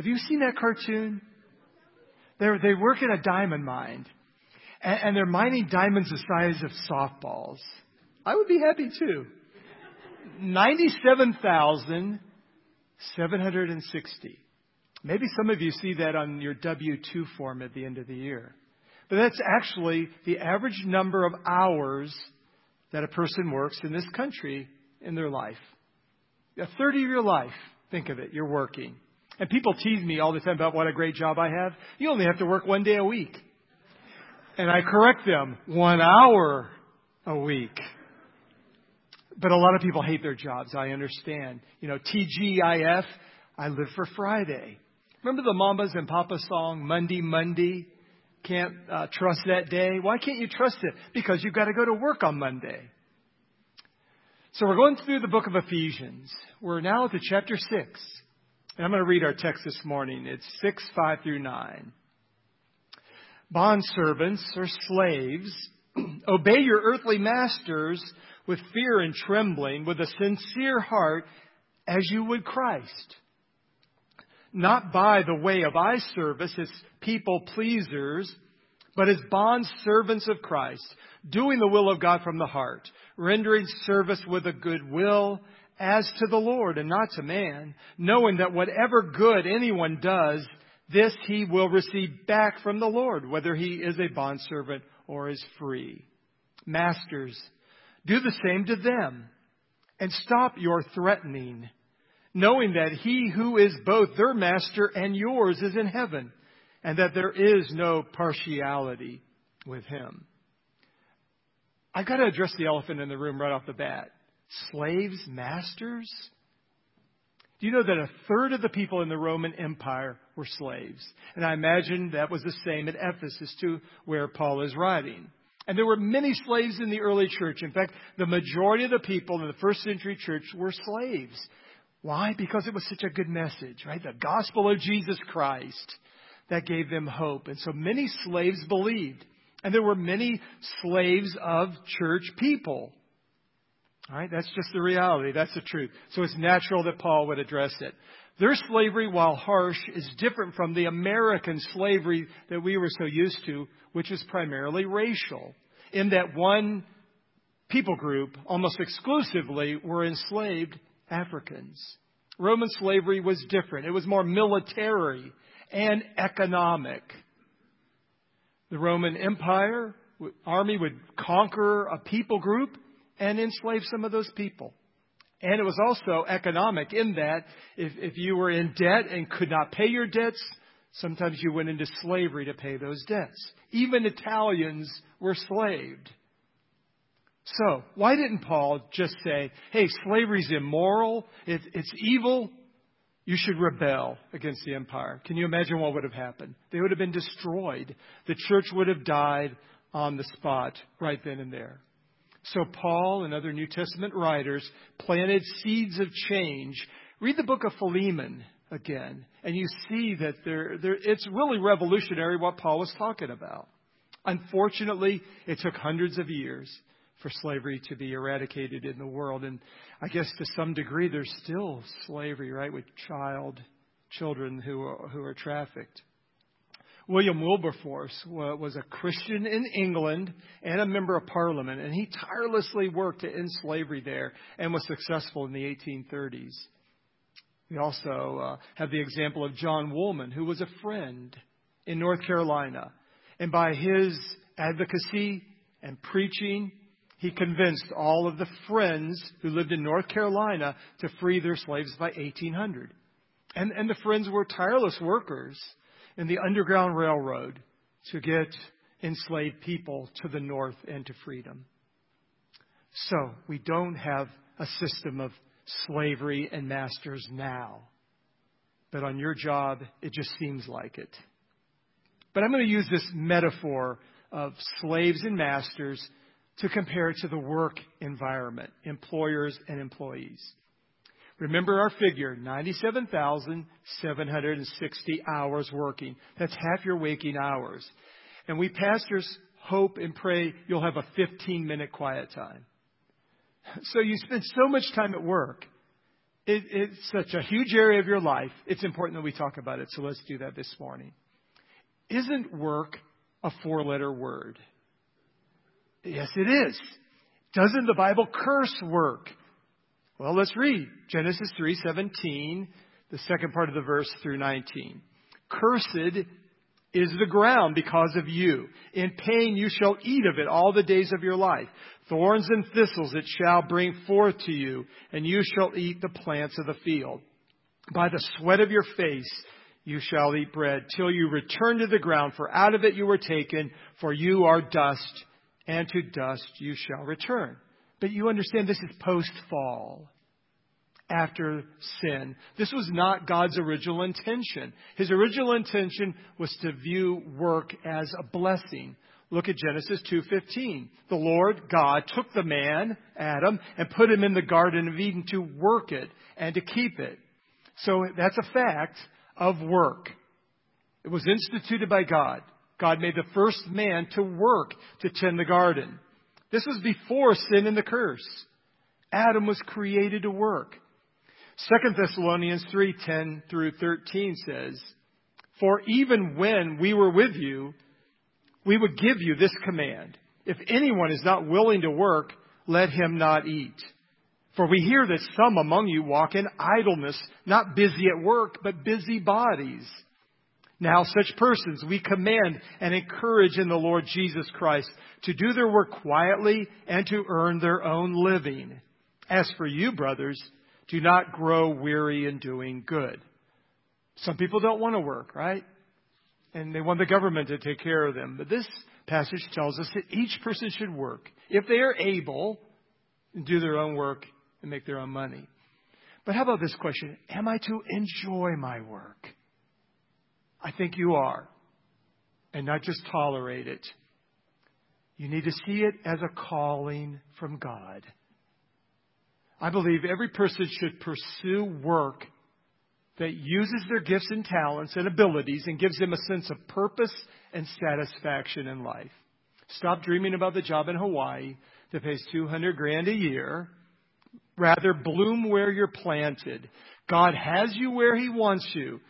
Have you seen that cartoon? They're, they work in a diamond mine, and, and they're mining diamonds the size of softballs. I would be happy too. 97,760. Maybe some of you see that on your W 2 form at the end of the year. But that's actually the average number of hours that a person works in this country in their life. A 30 year life, think of it, you're working. And people tease me all the time about what a great job I have. You only have to work one day a week. And I correct them, one hour a week. But a lot of people hate their jobs, I understand. You know, TGIF, I live for Friday. Remember the Mamas and Papa song, Monday, Monday? Can't uh, trust that day. Why can't you trust it? Because you've got to go to work on Monday. So we're going through the book of Ephesians. We're now the chapter 6. And I'm going to read our text this morning. It's 6, 5 through 9. Bondservants or slaves, obey your earthly masters with fear and trembling, with a sincere heart, as you would Christ. Not by the way of eye service as people pleasers, but as bond servants of Christ, doing the will of God from the heart, rendering service with a good will as to the Lord and not to man, knowing that whatever good anyone does, this he will receive back from the Lord, whether he is a bondservant or is free. Masters, do the same to them and stop your threatening, knowing that he who is both their master and yours is in heaven, and that there is no partiality with him. I've got to address the elephant in the room right off the bat. Slaves, masters? Do you know that a third of the people in the Roman Empire were slaves? And I imagine that was the same at Ephesus too, where Paul is writing. And there were many slaves in the early church. In fact, the majority of the people in the first century church were slaves. Why? Because it was such a good message, right? The gospel of Jesus Christ that gave them hope. And so many slaves believed. And there were many slaves of church people. All right, that's just the reality. That's the truth. So it's natural that Paul would address it. Their slavery, while harsh, is different from the American slavery that we were so used to, which is primarily racial, in that one people group, almost exclusively, were enslaved Africans. Roman slavery was different. It was more military and economic. The Roman Empire army would conquer a people group and enslave some of those people. And it was also economic in that if, if you were in debt and could not pay your debts, sometimes you went into slavery to pay those debts. Even Italians were slaved. So, why didn't Paul just say, hey, slavery's immoral, it, it's evil, you should rebel against the empire? Can you imagine what would have happened? They would have been destroyed. The church would have died on the spot right then and there. So Paul and other New Testament writers planted seeds of change. Read the book of Philemon again, and you see that there, there, it's really revolutionary what Paul was talking about. Unfortunately, it took hundreds of years for slavery to be eradicated in the world. And I guess to some degree, there's still slavery, right, with child, children who are, who are trafficked. William Wilberforce was a Christian in England and a member of parliament, and he tirelessly worked to end slavery there and was successful in the 1830s. We also uh, have the example of John Woolman, who was a friend in North Carolina. And by his advocacy and preaching, he convinced all of the friends who lived in North Carolina to free their slaves by 1800. And, and the friends were tireless workers in the Underground Railroad to get enslaved people to the north and to freedom. So we don't have a system of slavery and masters now. But on your job, it just seems like it. But I'm going to use this metaphor of slaves and masters to compare it to the work environment, employers and employees. Remember our figure 97,760 hours working. That's half your waking hours. And we pastors hope and pray you'll have a 15 minute quiet time. So you spend so much time at work. it, it's such a huge area of your life, it's important that we talk about it. So let's do that this morning. Isn't work a four letter word? Yes, it is. Doesn't the Bible curse work? Well, let's read Genesis 3:17, the second part of the verse through 19. Cursed is the ground because of you. In pain you shall eat of it all the days of your life. Thorns and thistles it shall bring forth to you, and you shall eat the plants of the field. By the sweat of your face you shall eat bread till you return to the ground, for out of it you were taken, for you are dust, and to dust you shall return. But you understand this is post fall after sin. This was not God's original intention. His original intention was to view work as a blessing. Look at Genesis 2:15. The Lord God took the man, Adam, and put him in the garden of Eden to work it and to keep it. So that's a fact of work. It was instituted by God. God made the first man to work to tend the garden. This was before sin and the curse. Adam was created to work. 2 Thessalonians 3:10 through 13 says, "For even when we were with you, we would give you this command: if anyone is not willing to work, let him not eat. For we hear that some among you walk in idleness, not busy at work, but busy bodies. Now such persons we command and encourage in the Lord Jesus Christ to do their work quietly and to earn their own living. As for you, brothers, do not grow weary in doing good. Some people don't want to work, right? And they want the government to take care of them. But this passage tells us that each person should work, if they are able, do their own work and make their own money. But how about this question? Am I to enjoy my work? I think you are. And not just tolerate it. You need to see it as a calling from God. I believe every person should pursue work that uses their gifts and talents and abilities and gives them a sense of purpose and satisfaction in life. Stop dreaming about the job in Hawaii that pays 200 grand a year. Rather, bloom where you're planted. God has you where He wants you.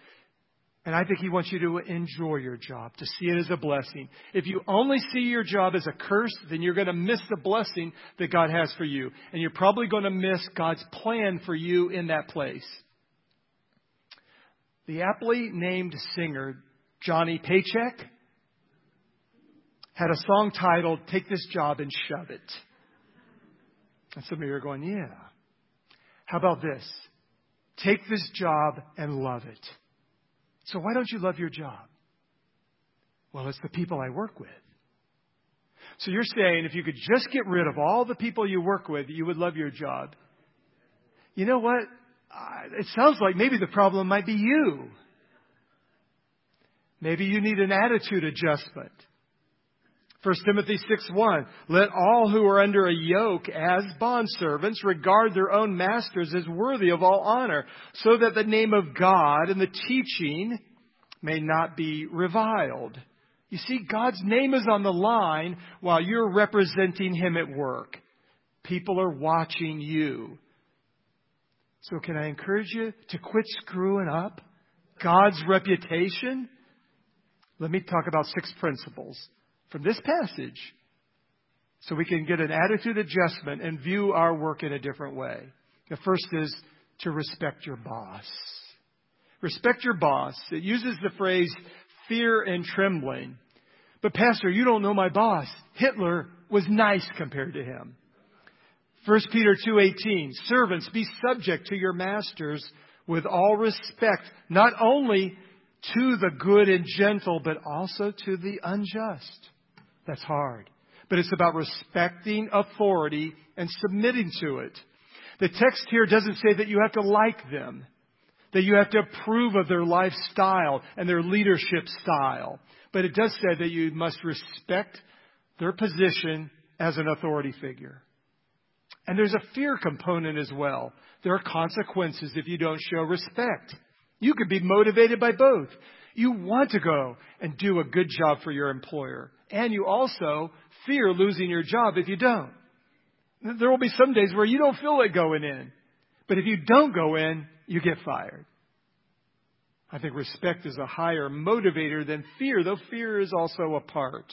And I think He wants you to enjoy your job, to see it as a blessing. If you only see your job as a curse, then you're going to miss the blessing that God has for you. And you're probably going to miss God's plan for you in that place. The aptly named singer, Johnny Paycheck, had a song titled, Take This Job and Shove It. And some of you are going, yeah. How about this? Take this job and love it. So why don't you love your job? Well, it's the people I work with. So you're saying if you could just get rid of all the people you work with, you would love your job. You know what? It sounds like maybe the problem might be you. Maybe you need an attitude adjustment. 1 Timothy 6:1 Let all who are under a yoke as bondservants regard their own masters as worthy of all honor, so that the name of God and the teaching may not be reviled. You see, God's name is on the line while you're representing Him at work. People are watching you. So can I encourage you to quit screwing up God's reputation? Let me talk about six principles from this passage so we can get an attitude adjustment and view our work in a different way. The first is to respect your boss. Respect your boss. It uses the phrase fear and trembling. But pastor, you don't know my boss. Hitler was nice compared to him. 1 Peter 2:18 Servants be subject to your masters with all respect not only to the good and gentle but also to the unjust. That's hard. But it's about respecting authority and submitting to it. The text here doesn't say that you have to like them, that you have to approve of their lifestyle and their leadership style. But it does say that you must respect their position as an authority figure. And there's a fear component as well. There are consequences if you don't show respect. You could be motivated by both. You want to go and do a good job for your employer. And you also fear losing your job if you don't. There will be some days where you don't feel like going in. But if you don't go in, you get fired. I think respect is a higher motivator than fear, though fear is also a part.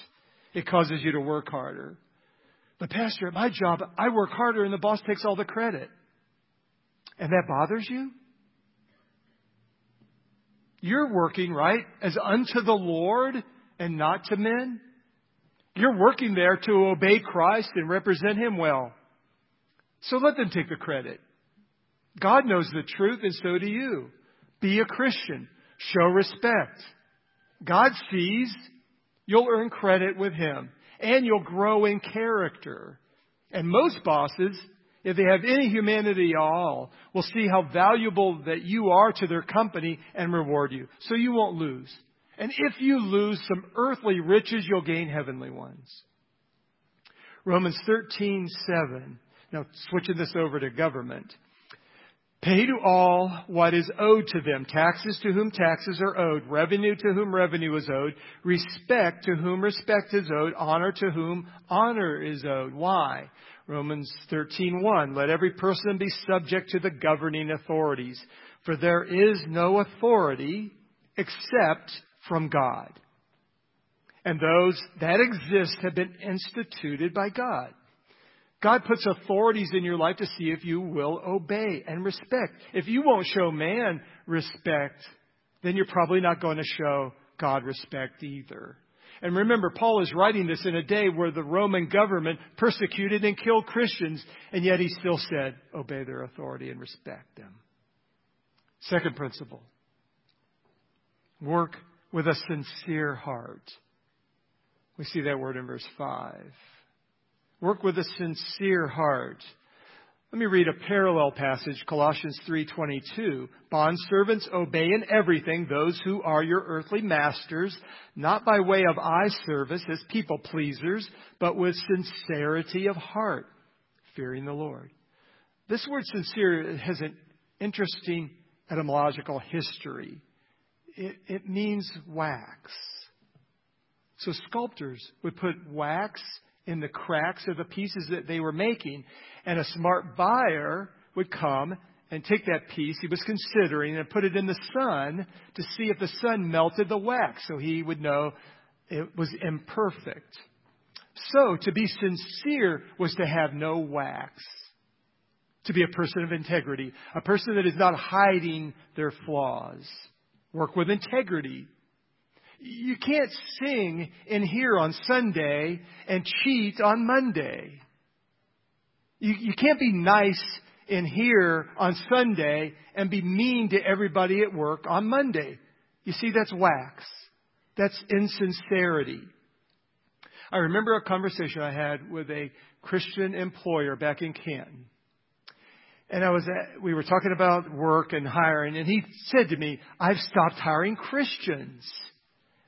It causes you to work harder. But, Pastor, at my job, I work harder and the boss takes all the credit. And that bothers you? You're working, right, as unto the Lord and not to men? You're working there to obey Christ and represent Him well. So let them take the credit. God knows the truth, and so do you. Be a Christian. Show respect. God sees. You'll earn credit with Him. And you'll grow in character. And most bosses, if they have any humanity at all, will see how valuable that you are to their company and reward you. So you won't lose. And if you lose some earthly riches, you'll gain heavenly ones. Romans 13:7. Now switching this over to government. Pay to all what is owed to them. Taxes to whom taxes are owed. Revenue to whom revenue is owed. Respect to whom respect is owed. Honor to whom honor is owed. Why? Romans 13:1. Let every person be subject to the governing authorities, for there is no authority except from God. And those that exist have been instituted by God. God puts authorities in your life to see if you will obey and respect. If you won't show man respect, then you're probably not going to show God respect either. And remember, Paul is writing this in a day where the Roman government persecuted and killed Christians, and yet he still said, obey their authority and respect them. Second principle work with a sincere heart. We see that word in verse 5. Work with a sincere heart. Let me read a parallel passage, Colossians 3:22. Bondservants, obey in everything those who are your earthly masters, not by way of eye service as people pleasers, but with sincerity of heart, fearing the Lord. This word sincere has an interesting etymological history. It, it means wax. So sculptors would put wax in the cracks of the pieces that they were making. And a smart buyer would come and take that piece he was considering and put it in the sun to see if the sun melted the wax so he would know it was imperfect. So to be sincere was to have no wax. To be a person of integrity, a person that is not hiding their flaws. Work with integrity. You can't sing in here on Sunday and cheat on Monday. You, you can't be nice in here on Sunday and be mean to everybody at work on Monday. You see, that's wax. That's insincerity. I remember a conversation I had with a Christian employer back in Canton. And I was at, we were talking about work and hiring, and he said to me, I've stopped hiring Christians.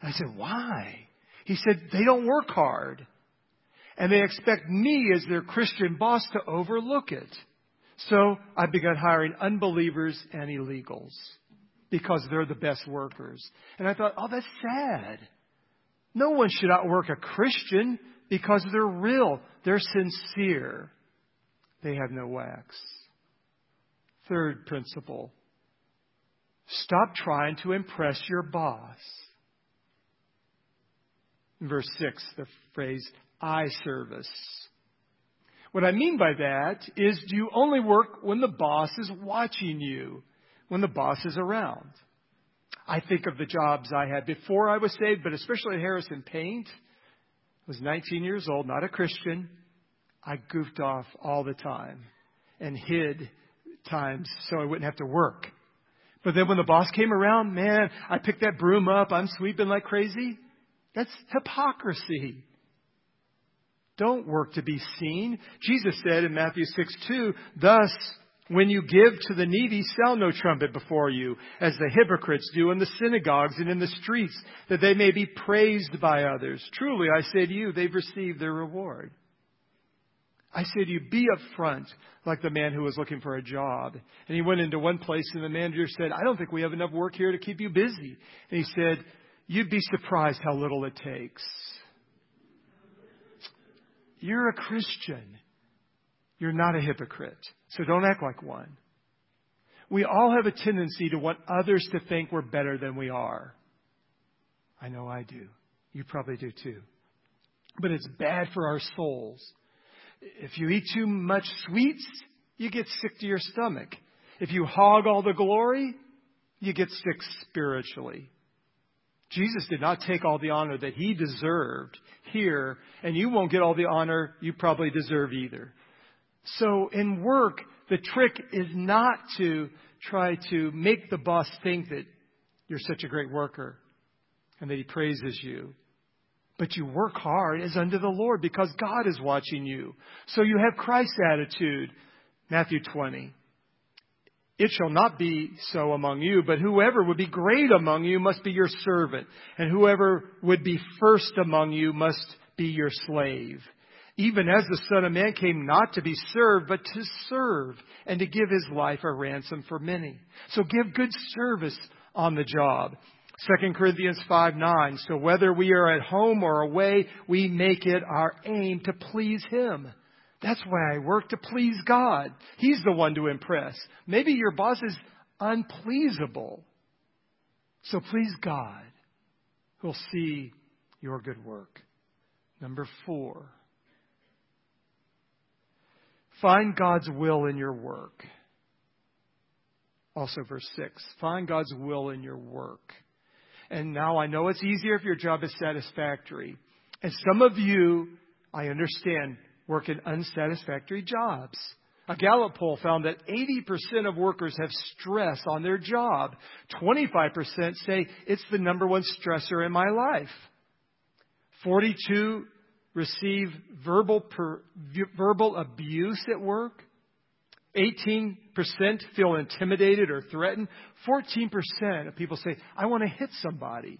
I said, why? He said, they don't work hard. And they expect me as their Christian boss to overlook it. So I begun hiring unbelievers and illegals because they're the best workers. And I thought, oh, that's sad. No one should outwork a Christian because they're real. They're sincere. They have no wax. Third principle. Stop trying to impress your boss. In verse 6, the phrase eye service. What I mean by that is do you only work when the boss is watching you, when the boss is around? I think of the jobs I had before I was saved, but especially at Harrison Paint. I was 19 years old, not a Christian. I goofed off all the time and hid times so I wouldn't have to work. But then when the boss came around, man, I picked that broom up. I'm sweeping like crazy. That's hypocrisy. Don't work to be seen. Jesus said in Matthew 6 2, Thus, when you give to the needy, sound no trumpet before you, as the hypocrites do in the synagogues and in the streets, that they may be praised by others. Truly, I say to you, they've received their reward. I say to you, be upfront like the man who was looking for a job. And he went into one place and the manager said, I don't think we have enough work here to keep you busy. And he said, You'd be surprised how little it takes. You're a Christian. You're not a hypocrite. So don't act like one. We all have a tendency to want others to think we're better than we are. I know I do. You probably do too. But it's bad for our souls. If you eat too much sweets, you get sick to your stomach. If you hog all the glory, you get sick spiritually. Jesus did not take all the honor that he deserved here, and you won't get all the honor you probably deserve either. So in work, the trick is not to try to make the boss think that you're such a great worker and that he praises you. But you work hard as unto the Lord because God is watching you. So you have Christ's attitude. Matthew 20. It shall not be so among you, but whoever would be great among you must be your servant, and whoever would be first among you must be your slave. Even as the Son of Man came not to be served, but to serve, and to give his life a ransom for many. So give good service on the job. 2 Corinthians 5 9. So whether we are at home or away, we make it our aim to please Him. That's why I work to please God. He's the one to impress. Maybe your boss is unpleasable. So please God, who'll see your good work. Number four, find God's will in your work. Also, verse 6 find God's will in your work. And now I know it's easier if your job is satisfactory. And some of you, I understand, work in unsatisfactory jobs. A Gallup poll found that 80% of workers have stress on their job. 25% say it's the number one stressor in my life. 42 receive verbal per, verbal abuse at work. 18% feel intimidated or threatened. 14% of people say, I want to hit somebody.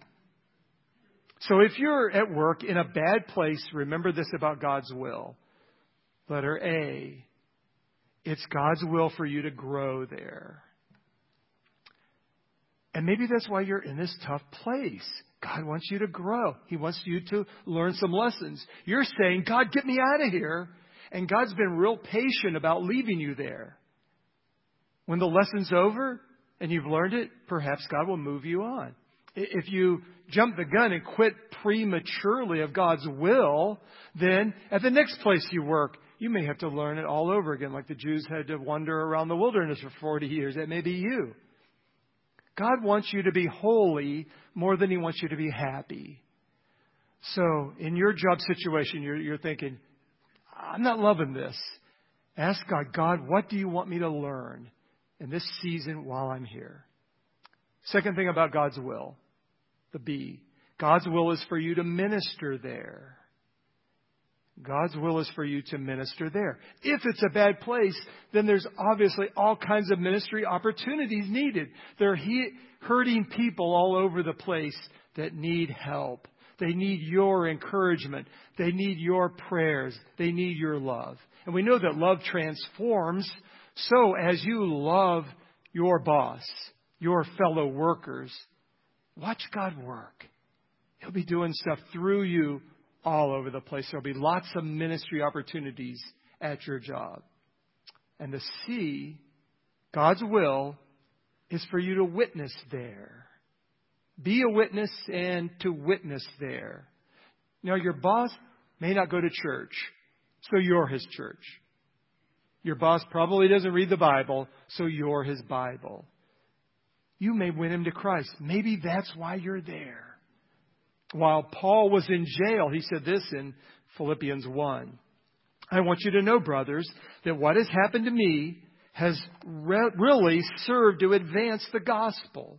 So if you're at work in a bad place, remember this about God's will. Letter A. It's God's will for you to grow there. And maybe that's why you're in this tough place. God wants you to grow. He wants you to learn some lessons. You're saying, God, get me out of here. And God's been real patient about leaving you there. When the lesson's over and you've learned it, perhaps God will move you on. If you jump the gun and quit prematurely of God's will, then at the next place you work, you may have to learn it all over again, like the Jews had to wander around the wilderness for 40 years. That may be you. God wants you to be holy more than He wants you to be happy. So, in your job situation, you're, you're thinking, I'm not loving this. Ask God, God, what do you want me to learn in this season while I'm here? Second thing about God's will, the B. God's will is for you to minister there. God's will is for you to minister there. If it's a bad place, then there's obviously all kinds of ministry opportunities needed. There are hurting people all over the place that need help. They need your encouragement. They need your prayers. They need your love. And we know that love transforms. So as you love your boss, your fellow workers, watch God work. He'll be doing stuff through you all over the place. There'll be lots of ministry opportunities at your job. And the C, God's will, is for you to witness there. Be a witness and to witness there. Now, your boss may not go to church, so you're his church. Your boss probably doesn't read the Bible, so you're his Bible. You may win him to Christ. Maybe that's why you're there. While Paul was in jail, he said this in Philippians 1. I want you to know, brothers, that what has happened to me has re- really served to advance the gospel,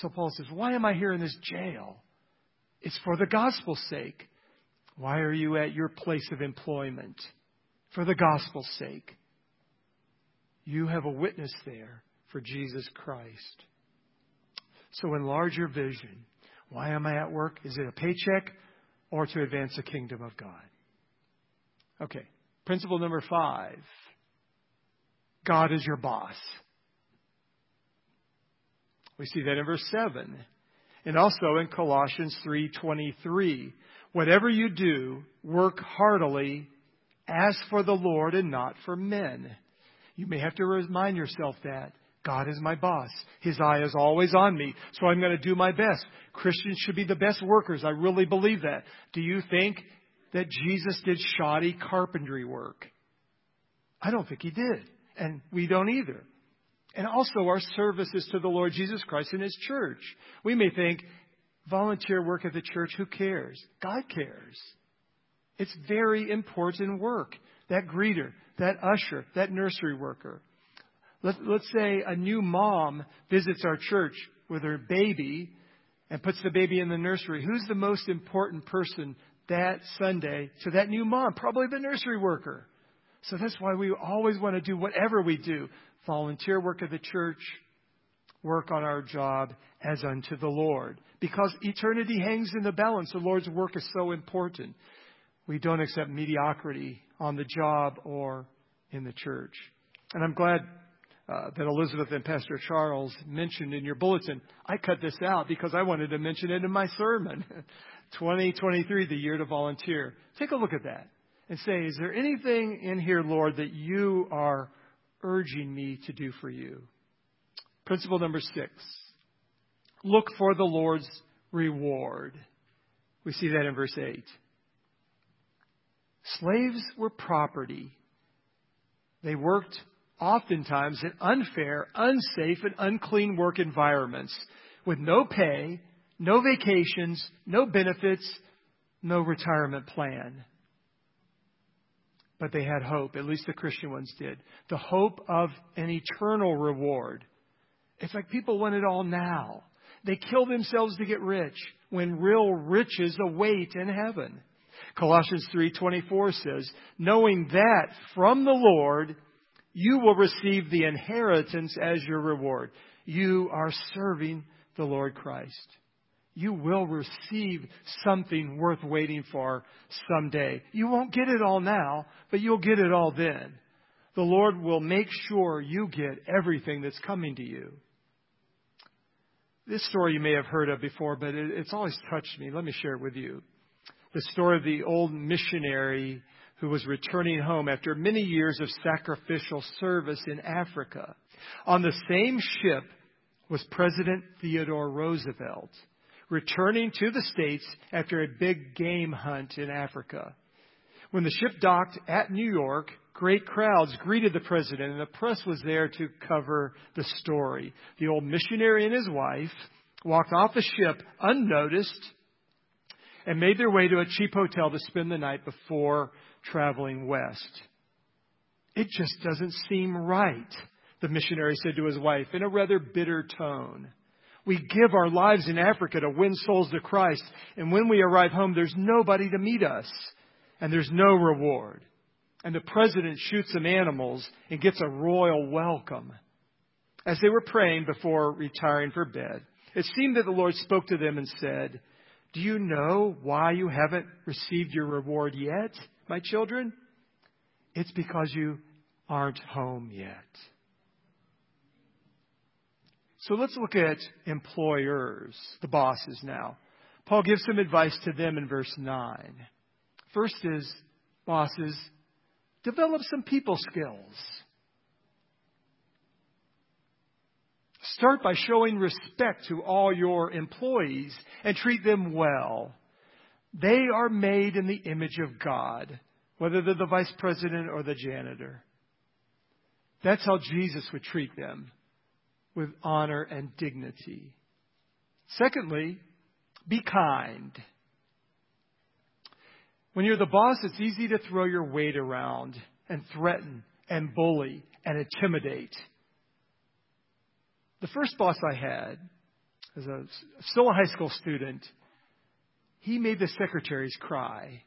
So Paul says, Why am I here in this jail? It's for the gospel's sake. Why are you at your place of employment? For the gospel's sake. You have a witness there for Jesus Christ. So enlarge your vision. Why am I at work? Is it a paycheck or to advance the kingdom of God? Okay. Principle number five. God is your boss. We see that in verse 7. And also in Colossians 3:23, whatever you do, work heartily as for the Lord and not for men. You may have to remind yourself that God is my boss. His eye is always on me, so I'm going to do my best. Christians should be the best workers. I really believe that. Do you think that Jesus did shoddy carpentry work? I don't think he did, and we don't either. And also our services to the Lord Jesus Christ and His church. We may think, volunteer work at the church, who cares? God cares. It's very important work. That greeter, that usher, that nursery worker. Let, let's say a new mom visits our church with her baby and puts the baby in the nursery. Who's the most important person that Sunday to that new mom? Probably the nursery worker. So that's why we always want to do whatever we do volunteer work of the church, work on our job as unto the Lord. Because eternity hangs in the balance. The Lord's work is so important. We don't accept mediocrity on the job or in the church. And I'm glad uh, that Elizabeth and Pastor Charles mentioned in your bulletin. I cut this out because I wanted to mention it in my sermon. 2023, the year to volunteer. Take a look at that and say, is there anything in here, Lord, that you are urging me to do for you? Principle number six. Look for the Lord's reward. We see that in verse 8. Slaves were property. They worked oftentimes in unfair, unsafe, and unclean work environments with no pay, no vacations, no benefits, no retirement plan. But they had hope, at least the Christian ones did. The hope of an eternal reward. It's like people want it all now. They kill themselves to get rich when real riches await in heaven. Colossians 3:24 says, "Knowing that from the Lord you will receive the inheritance as your reward. You are serving the Lord Christ. You will receive something worth waiting for someday. You won't get it all now, but you'll get it all then. The Lord will make sure you get everything that's coming to you. This story you may have heard of before, but it's always touched me. Let me share it with you. The story of the old missionary who was returning home after many years of sacrificial service in Africa. On the same ship was President Theodore Roosevelt, returning to the States after a big game hunt in Africa. When the ship docked at New York, great crowds greeted the president, and the press was there to cover the story. The old missionary and his wife walked off the ship unnoticed and made their way to a cheap hotel to spend the night before traveling west. It just doesn't seem right, the missionary said to his wife in a rather bitter tone. We give our lives in Africa to win souls to Christ, and when we arrive home, there's nobody to meet us, and there's no reward. And the president shoots some animals and gets a royal welcome. As they were praying before retiring for bed, it seemed that the Lord spoke to them and said, Do you know why you haven't received your reward yet? my children? It's because you aren't home yet. So let's look at employers, the bosses now. Paul gives some advice to them in verse 9. First is, bosses, develop some people skills. Start by showing respect to all your employees and treat them well. They are made in the image of God, whether they're the vice president or the janitor. That's how Jesus would treat them with honor and dignity. Secondly, be kind. When you're the boss, it's easy to throw your weight around and threaten and bully and intimidate. The first boss I had, as a still a high school student, he made the secretaries cry.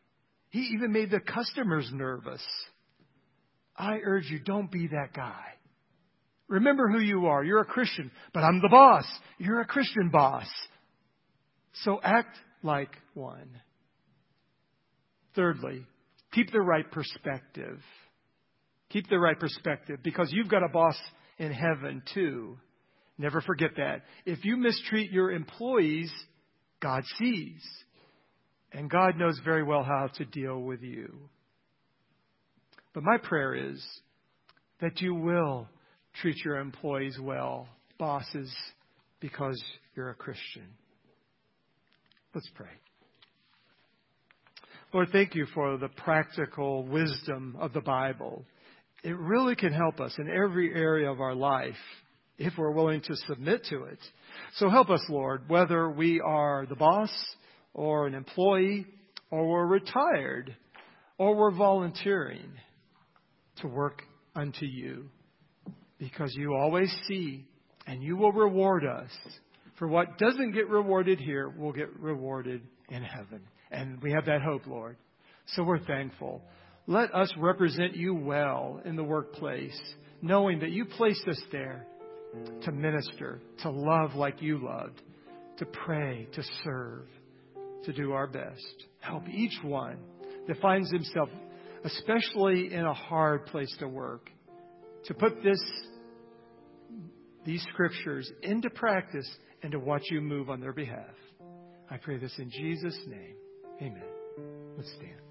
He even made the customers nervous. I urge you, don't be that guy. Remember who you are. You're a Christian, but I'm the boss. You're a Christian boss. So act like one. Thirdly, keep the right perspective. Keep the right perspective because you've got a boss in heaven too. Never forget that. If you mistreat your employees, God sees. And God knows very well how to deal with you. But my prayer is that you will treat your employees well, bosses, because you're a Christian. Let's pray. Lord, thank you for the practical wisdom of the Bible. It really can help us in every area of our life if we're willing to submit to it. So help us, Lord, whether we are the boss or an employee or we're retired or we're volunteering to work unto you because you always see and you will reward us. For what doesn't get rewarded here will get rewarded in heaven. And we have that hope, Lord. So we're thankful. Let us represent you well in the workplace, knowing that you placed us there to minister, to love like you loved, to pray, to serve, to do our best. Help each one that finds himself, especially in a hard place to work, to put this, these scriptures into practice and to watch you move on their behalf. I pray this in Jesus' name. Amen. Let's stand.